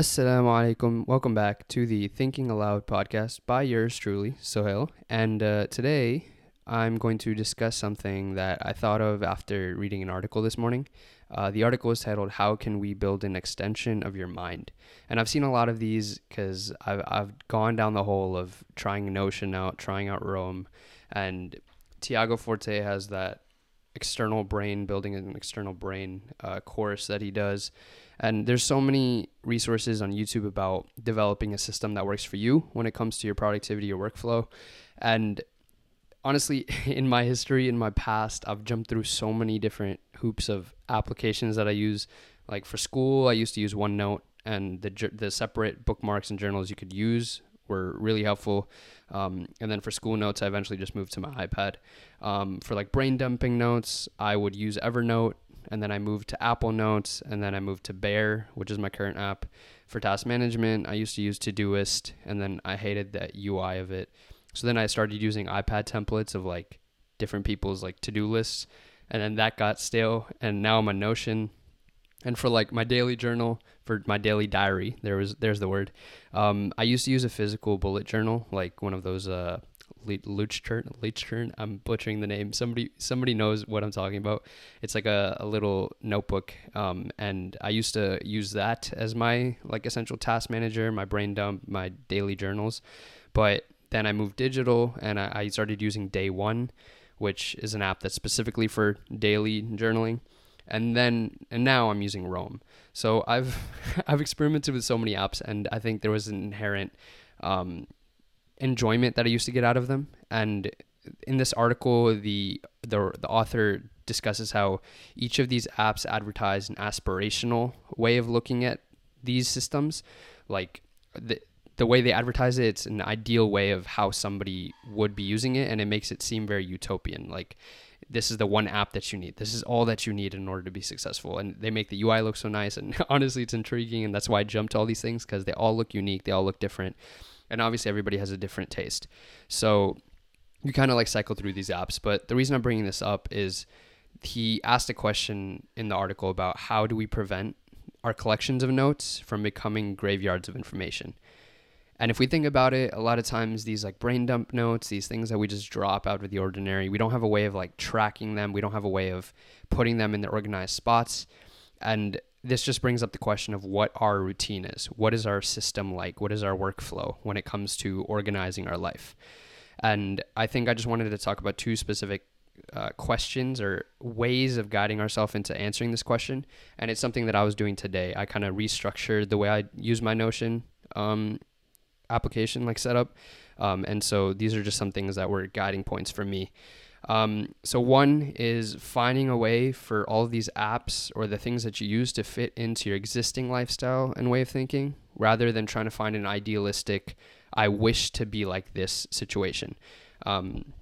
Assalamu alaikum. Welcome back to the Thinking Aloud podcast by yours truly, Sohail. And uh, today I'm going to discuss something that I thought of after reading an article this morning. Uh, the article is titled "How Can We Build an Extension of Your Mind?" And I've seen a lot of these because I've I've gone down the hole of trying Notion out, trying out Roam, and Tiago Forte has that external brain building an external brain uh, course that he does and there's so many resources on YouTube about developing a system that works for you when it comes to your productivity your workflow. And honestly, in my history, in my past, I've jumped through so many different hoops of applications that I use. Like for school, I used to use OneNote, and the the separate bookmarks and journals you could use were really helpful. Um, and then for school notes, I eventually just moved to my iPad. Um, for like brain dumping notes, I would use Evernote and then I moved to Apple Notes, and then I moved to Bear, which is my current app for task management. I used to use Todoist, and then I hated that UI of it. So then I started using iPad templates of like different people's like to-do lists, and then that got stale. And now I'm on Notion, and for like my daily journal, for my daily diary, there was there's the word. Um, I used to use a physical bullet journal, like one of those uh, Leuchtturm, Leuchtturm. I'm butchering the name. Somebody somebody knows what I'm talking about. It's like a, a little notebook, um, and I used to use that as my like essential task manager, my brain dump, my daily journals. But then I moved digital, and I, I started using Day One, which is an app that's specifically for daily journaling. And then and now I'm using Roam. So I've I've experimented with so many apps, and I think there was an inherent um, enjoyment that I used to get out of them. And in this article, the the the author discusses how each of these apps advertise an aspirational way of looking at these systems, like the the way they advertise it, it's an ideal way of how somebody would be using it, and it makes it seem very utopian. Like this is the one app that you need. This is all that you need in order to be successful. And they make the UI look so nice. And honestly, it's intriguing. And that's why I jumped to all these things because they all look unique. They all look different and obviously everybody has a different taste. So you kind of like cycle through these apps. But the reason I'm bringing this up is he asked a question in the article about how do we prevent our collections of notes from becoming graveyards of information. And if we think about it, a lot of times these like brain dump notes, these things that we just drop out of the ordinary, we don't have a way of like tracking them. We don't have a way of putting them in the organized spots. And this just brings up the question of what our routine is. What is our system like? What is our workflow when it comes to organizing our life? And I think I just wanted to talk about two specific uh, questions or ways of guiding ourselves into answering this question. And it's something that I was doing today. I kind of restructured the way I use my Notion um, application, like setup. Um, and so these are just some things that were guiding points for me. Um, so one is finding a way for all of these apps or the things that you use to fit into your existing lifestyle and way of thinking, rather than trying to find an idealistic, I wish to be like this situation. Um,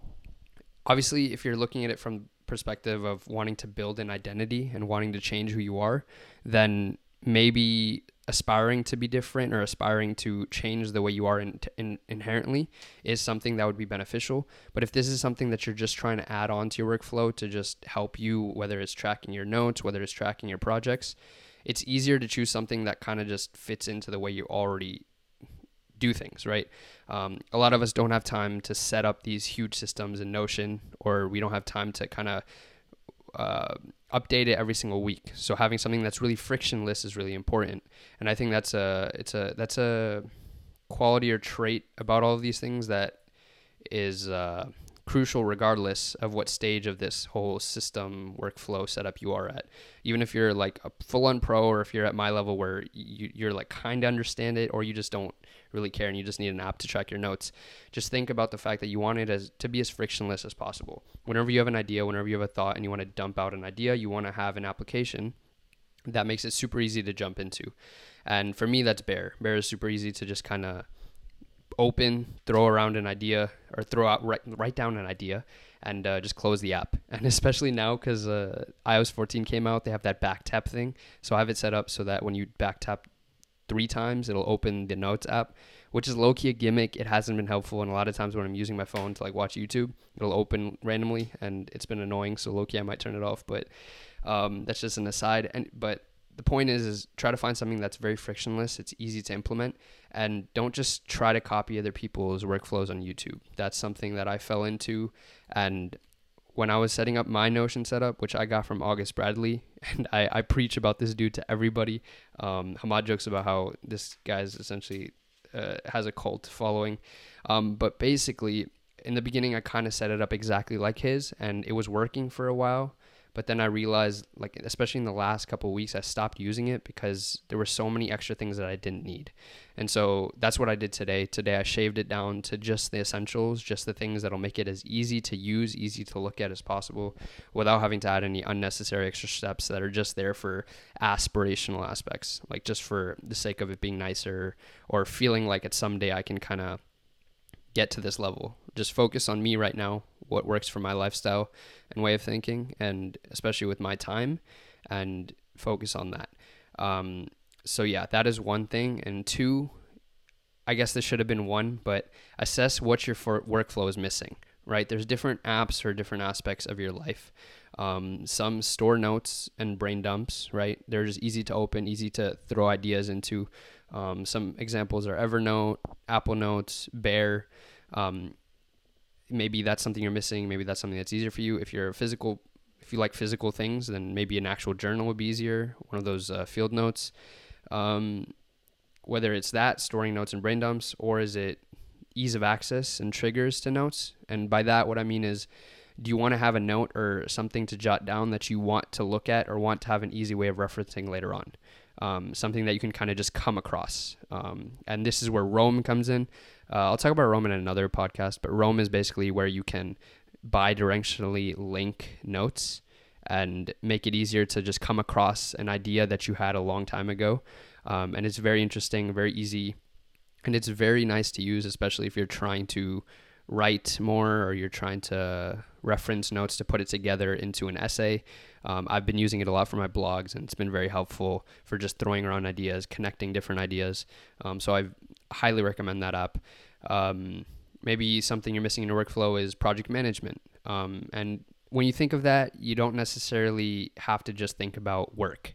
obviously, if you're looking at it from perspective of wanting to build an identity and wanting to change who you are, then maybe aspiring to be different or aspiring to change the way you are in, in, inherently is something that would be beneficial. But if this is something that you're just trying to add on to your workflow to just help you, whether it's tracking your notes, whether it's tracking your projects, it's easier to choose something that kind of just fits into the way you already do things, right? Um, a lot of us don't have time to set up these huge systems in Notion, or we don't have time to kind of uh, update it every single week. So having something that's really frictionless is really important, and I think that's a it's a that's a quality or trait about all of these things that is uh, crucial regardless of what stage of this whole system workflow setup you are at. Even if you're like a full on pro or if you're at my level where you, you're like kind of understand it or you just don't really care and you just need an app to track your notes, just think about the fact that you want it as to be as frictionless as possible. Whenever you have an idea, whenever you have a thought and you want to dump out an idea, you want to have an application that makes it super easy to jump into. And for me, that's Bear. Bear is super easy to just kind of open, throw around an idea, or throw out write, write down an idea, and uh, just close the app. And especially now because uh, iOS 14 came out, they have that back tap thing. So I have it set up so that when you back tap three times, it'll open the Notes app, which is low key a gimmick. It hasn't been helpful, and a lot of times when I'm using my phone to like watch YouTube, it'll open randomly, and it's been annoying. So low key, I might turn it off, but um, that's just an aside. And but the point is is try to find something that's very frictionless it's easy to implement and don't just try to copy other people's workflows on youtube. That's something that i fell into and when i was setting up my notion setup which i got from august bradley and i, I preach about this dude to everybody um, hamad jokes about how this guy's essentially uh, has a cult following. Um, but basically in the beginning i kind of set it up exactly like his and it was working for a while but then I realized, like, especially in the last couple weeks, I stopped using it because there were so many extra things that I didn't need. And so that's what I did today. Today I shaved it down to just the essentials, just the things that'll make it as easy to use, easy to look at as possible without having to add any unnecessary extra steps that are just there for aspirational aspects, like just for the sake of it being nicer or feeling like it's someday I can kind of get to this level. Just focus on me right now, what works for my lifestyle and way of thinking, and especially with my time, and focus on that. Um, so, yeah, that is one thing. And two, I guess this should have been one, but assess what your for- workflow is missing, right? There's different apps for different aspects of your life. Um, some store notes and brain dumps, right? They're just easy to open, easy to throw ideas into. Um, some examples are Evernote, Apple Notes, Bear. Um, maybe that's something you're missing. Maybe that's something that's easier for you. If you're a physical, if you like physical things, then maybe an actual journal would be easier. One of those uh, field notes. Um, whether it's that storing notes and brain dumps, or is it ease of access and triggers to notes? And by that, what I mean is, do you want to have a note or something to jot down that you want to look at or want to have an easy way of referencing later on? Um, something that you can kind of just come across. Um, and this is where Roam comes in. Uh, I'll talk about Roam in another podcast, but Roam is basically where you can bi-directionally link notes and make it easier to just come across an idea that you had a long time ago. Um, and it's very interesting, very easy, and it's very nice to use, especially if you're trying to write more or you're trying to reference notes to put it together into an essay. Um, I've been using it a lot for my blogs, and it's been very helpful for just throwing around ideas, connecting different ideas. Um, so I highly recommend that app. Um, maybe something you're missing in your workflow is project management. Um, and when you think of that, you don't necessarily have to just think about work.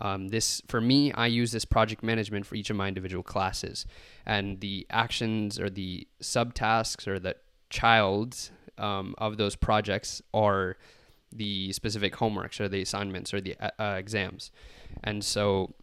Um, this for me, I use this project management for each of my individual classes, and the actions or the subtasks or the childs um, of those projects are the specific homeworks or the assignments or the uh, uh, exams. And so,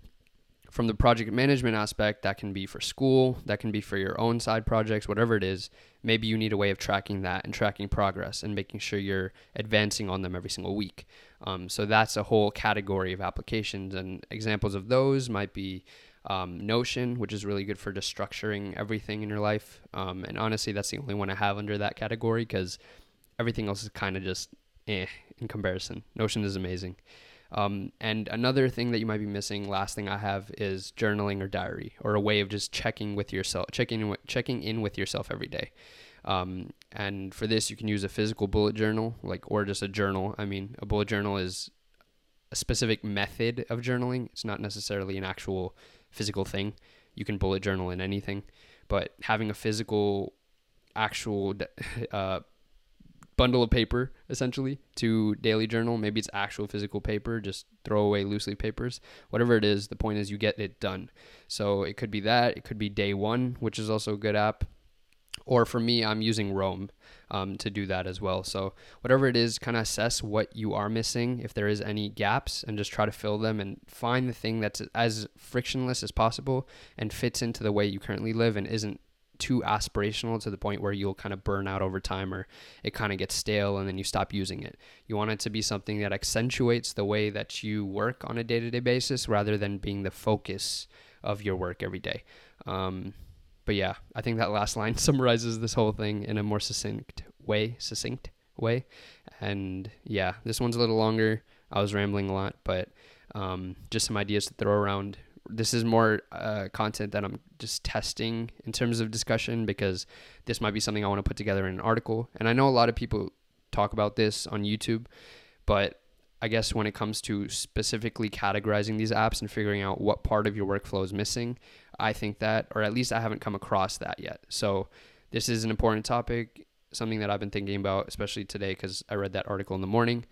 from the project management aspect, that can be for school, that can be for your own side projects, whatever it is. Maybe you need a way of tracking that and tracking progress and making sure you're advancing on them every single week. Um, so, that's a whole category of applications, and examples of those might be. Um, Notion, which is really good for just structuring everything in your life. Um, and honestly, that's the only one I have under that category because everything else is kind of just eh in comparison. Notion is amazing. Um, and another thing that you might be missing, last thing I have, is journaling or diary, or a way of just checking with yourself, checking checking in with yourself every day. Um, and for this, you can use a physical bullet journal, like or just a journal. I mean, a bullet journal is a specific method of journaling. It's not necessarily an actual physical thing. You can bullet journal in anything, but having a physical, actual uh, bundle of paper essentially to daily journal. Maybe it's actual physical paper, just throw away loose leaf papers. Whatever it is, the point is you get it done. So it could be that, it could be day one, which is also a good app. Or for me, I'm using Roam um, to do that as well. So whatever it is, kind of assess what you are missing, if there is any gaps, and just try to fill them and find the thing that's as frictionless as possible and fits into the way you currently live and isn't too aspirational to the point where you'll kind of burn out over time or it kind of gets stale and then you stop using it. You want it to be something that accentuates the way that you work on a day to day basis rather than being the focus of your work every day. Um, but yeah, I think that last line summarizes this whole thing in a more succinct way, succinct way. And yeah, this one's a little longer. I was rambling a lot, but um, just some ideas to throw around this is more uh, content that I'm just testing in terms of discussion because this might be something I want to put together in an article. And I know a lot of people talk about this on YouTube, but I guess when it comes to specifically categorizing these apps and figuring out what part of your workflow is missing, I think that, or at least I haven't come across that yet. So this is an important topic, something that I've been thinking about, especially today because I read that article in the morning.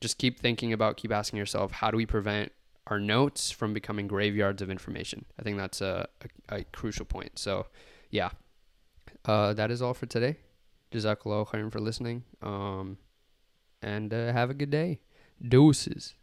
Just keep thinking about, keep asking yourself, how do we prevent our notes from becoming graveyards of information. I think that's a, a, a crucial point. So, yeah, uh, that is all for today. Jazakallah khairan for listening. Um, and uh, have a good day. Deuces.